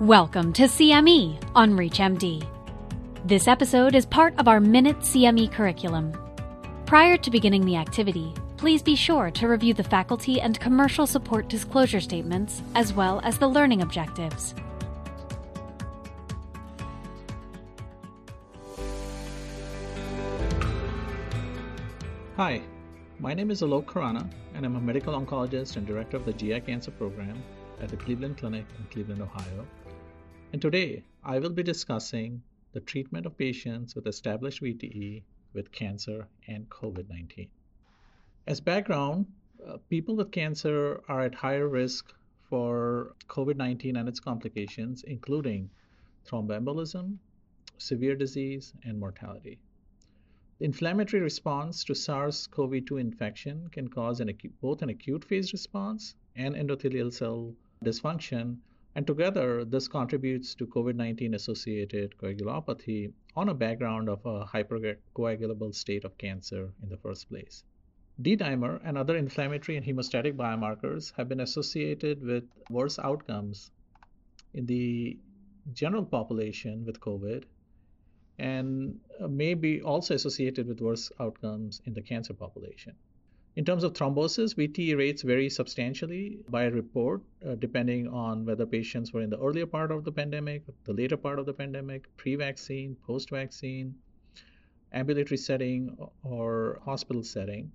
Welcome to CME on ReachMD. This episode is part of our Minute CME curriculum. Prior to beginning the activity, please be sure to review the faculty and commercial support disclosure statements as well as the learning objectives. Hi, my name is Alok Khorana, and I'm a medical oncologist and director of the GI Cancer Program at the Cleveland Clinic in Cleveland, Ohio. And today I will be discussing the treatment of patients with established VTE with cancer and COVID 19. As background, uh, people with cancer are at higher risk for COVID 19 and its complications, including thromboembolism, severe disease, and mortality. The inflammatory response to SARS-CoV-2 infection can cause an acute, both an acute phase response and endothelial cell dysfunction, and together this contributes to COVID-19 associated coagulopathy on a background of a hypercoagulable state of cancer in the first place. D-dimer and other inflammatory and hemostatic biomarkers have been associated with worse outcomes in the general population with COVID and may be also associated with worse outcomes in the cancer population. In terms of thrombosis, VTE rates vary substantially by report, uh, depending on whether patients were in the earlier part of the pandemic, the later part of the pandemic, pre vaccine, post vaccine, ambulatory setting, or hospital setting.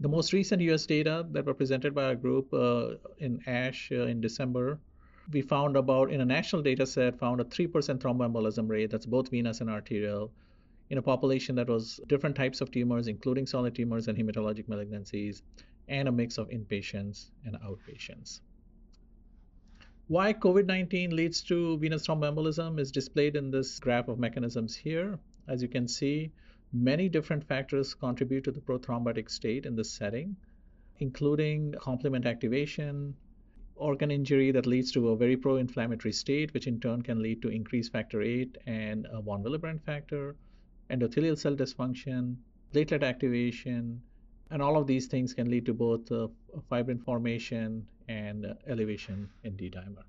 The most recent US data that were presented by a group uh, in ASH uh, in December we found about in a national data set found a 3% thromboembolism rate that's both venous and arterial in a population that was different types of tumors including solid tumors and hematologic malignancies and a mix of inpatients and outpatients. Why covid-19 leads to venous thromboembolism is displayed in this graph of mechanisms here. As you can see many different factors contribute to the prothrombotic state in this setting including complement activation organ injury that leads to a very pro-inflammatory state, which in turn can lead to increased factor VIII and von Willebrand factor, endothelial cell dysfunction, platelet activation, and all of these things can lead to both uh, fibrin formation and uh, elevation in D-dimer.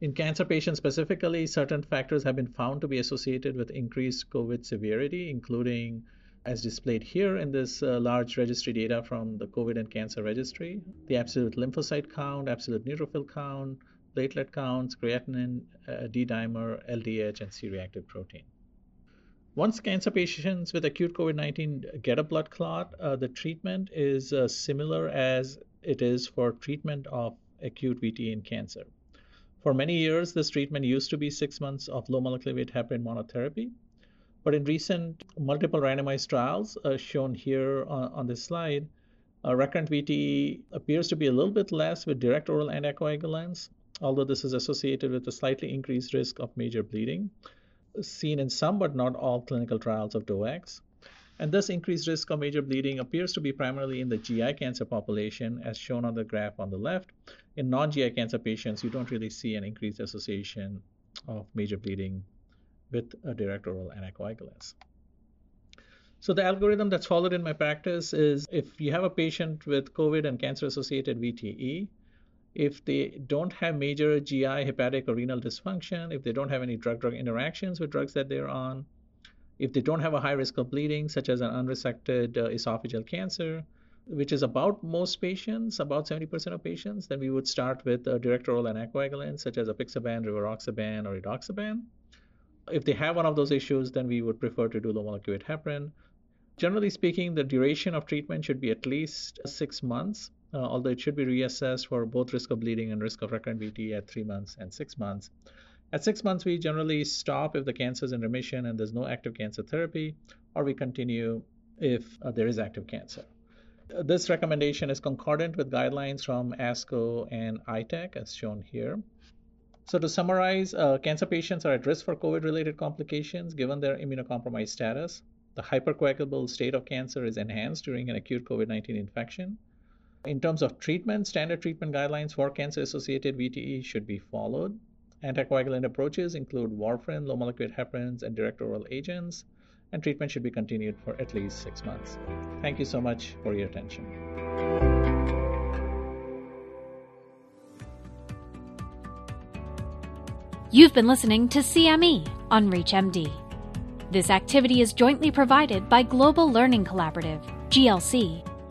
In cancer patients specifically, certain factors have been found to be associated with increased COVID severity, including as displayed here in this uh, large registry data from the COVID and cancer registry, the absolute lymphocyte count, absolute neutrophil count, platelet counts, creatinine, uh, D-dimer, LDH, and C-reactive protein. Once cancer patients with acute COVID-19 get a blood clot, uh, the treatment is uh, similar as it is for treatment of acute VT in cancer. For many years, this treatment used to be six months of low molecular weight heparin monotherapy, but in recent multiple randomized trials uh, shown here on, on this slide, uh, recurrent VTE appears to be a little bit less with direct oral anticoagulants, although this is associated with a slightly increased risk of major bleeding, seen in some but not all clinical trials of DOACs. And this increased risk of major bleeding appears to be primarily in the GI cancer population, as shown on the graph on the left. In non GI cancer patients, you don't really see an increased association of major bleeding with a direct oral anticoagulants. So the algorithm that's followed in my practice is if you have a patient with COVID and cancer associated VTE, if they don't have major GI, hepatic, or renal dysfunction, if they don't have any drug drug interactions with drugs that they're on, if they don't have a high risk of bleeding, such as an unresected uh, esophageal cancer, which is about most patients, about 70% of patients, then we would start with a direct oral anticoagulant, such as apixaban, rivaroxaban, or edoxaban. If they have one of those issues, then we would prefer to do low molecular weight heparin. Generally speaking, the duration of treatment should be at least six months, uh, although it should be reassessed for both risk of bleeding and risk of recurrent VT at three months and six months. At six months, we generally stop if the cancer is in remission and there's no active cancer therapy, or we continue if uh, there is active cancer. Uh, this recommendation is concordant with guidelines from ASCO and ITAC, as shown here. So, to summarize, uh, cancer patients are at risk for COVID related complications given their immunocompromised status. The hypercoagulable state of cancer is enhanced during an acute COVID 19 infection. In terms of treatment, standard treatment guidelines for cancer associated VTE should be followed. Anticoagulant approaches include warfarin, low molecular heparins, and direct oral agents, and treatment should be continued for at least six months. Thank you so much for your attention. You've been listening to CME on ReachMD. This activity is jointly provided by Global Learning Collaborative, GLC,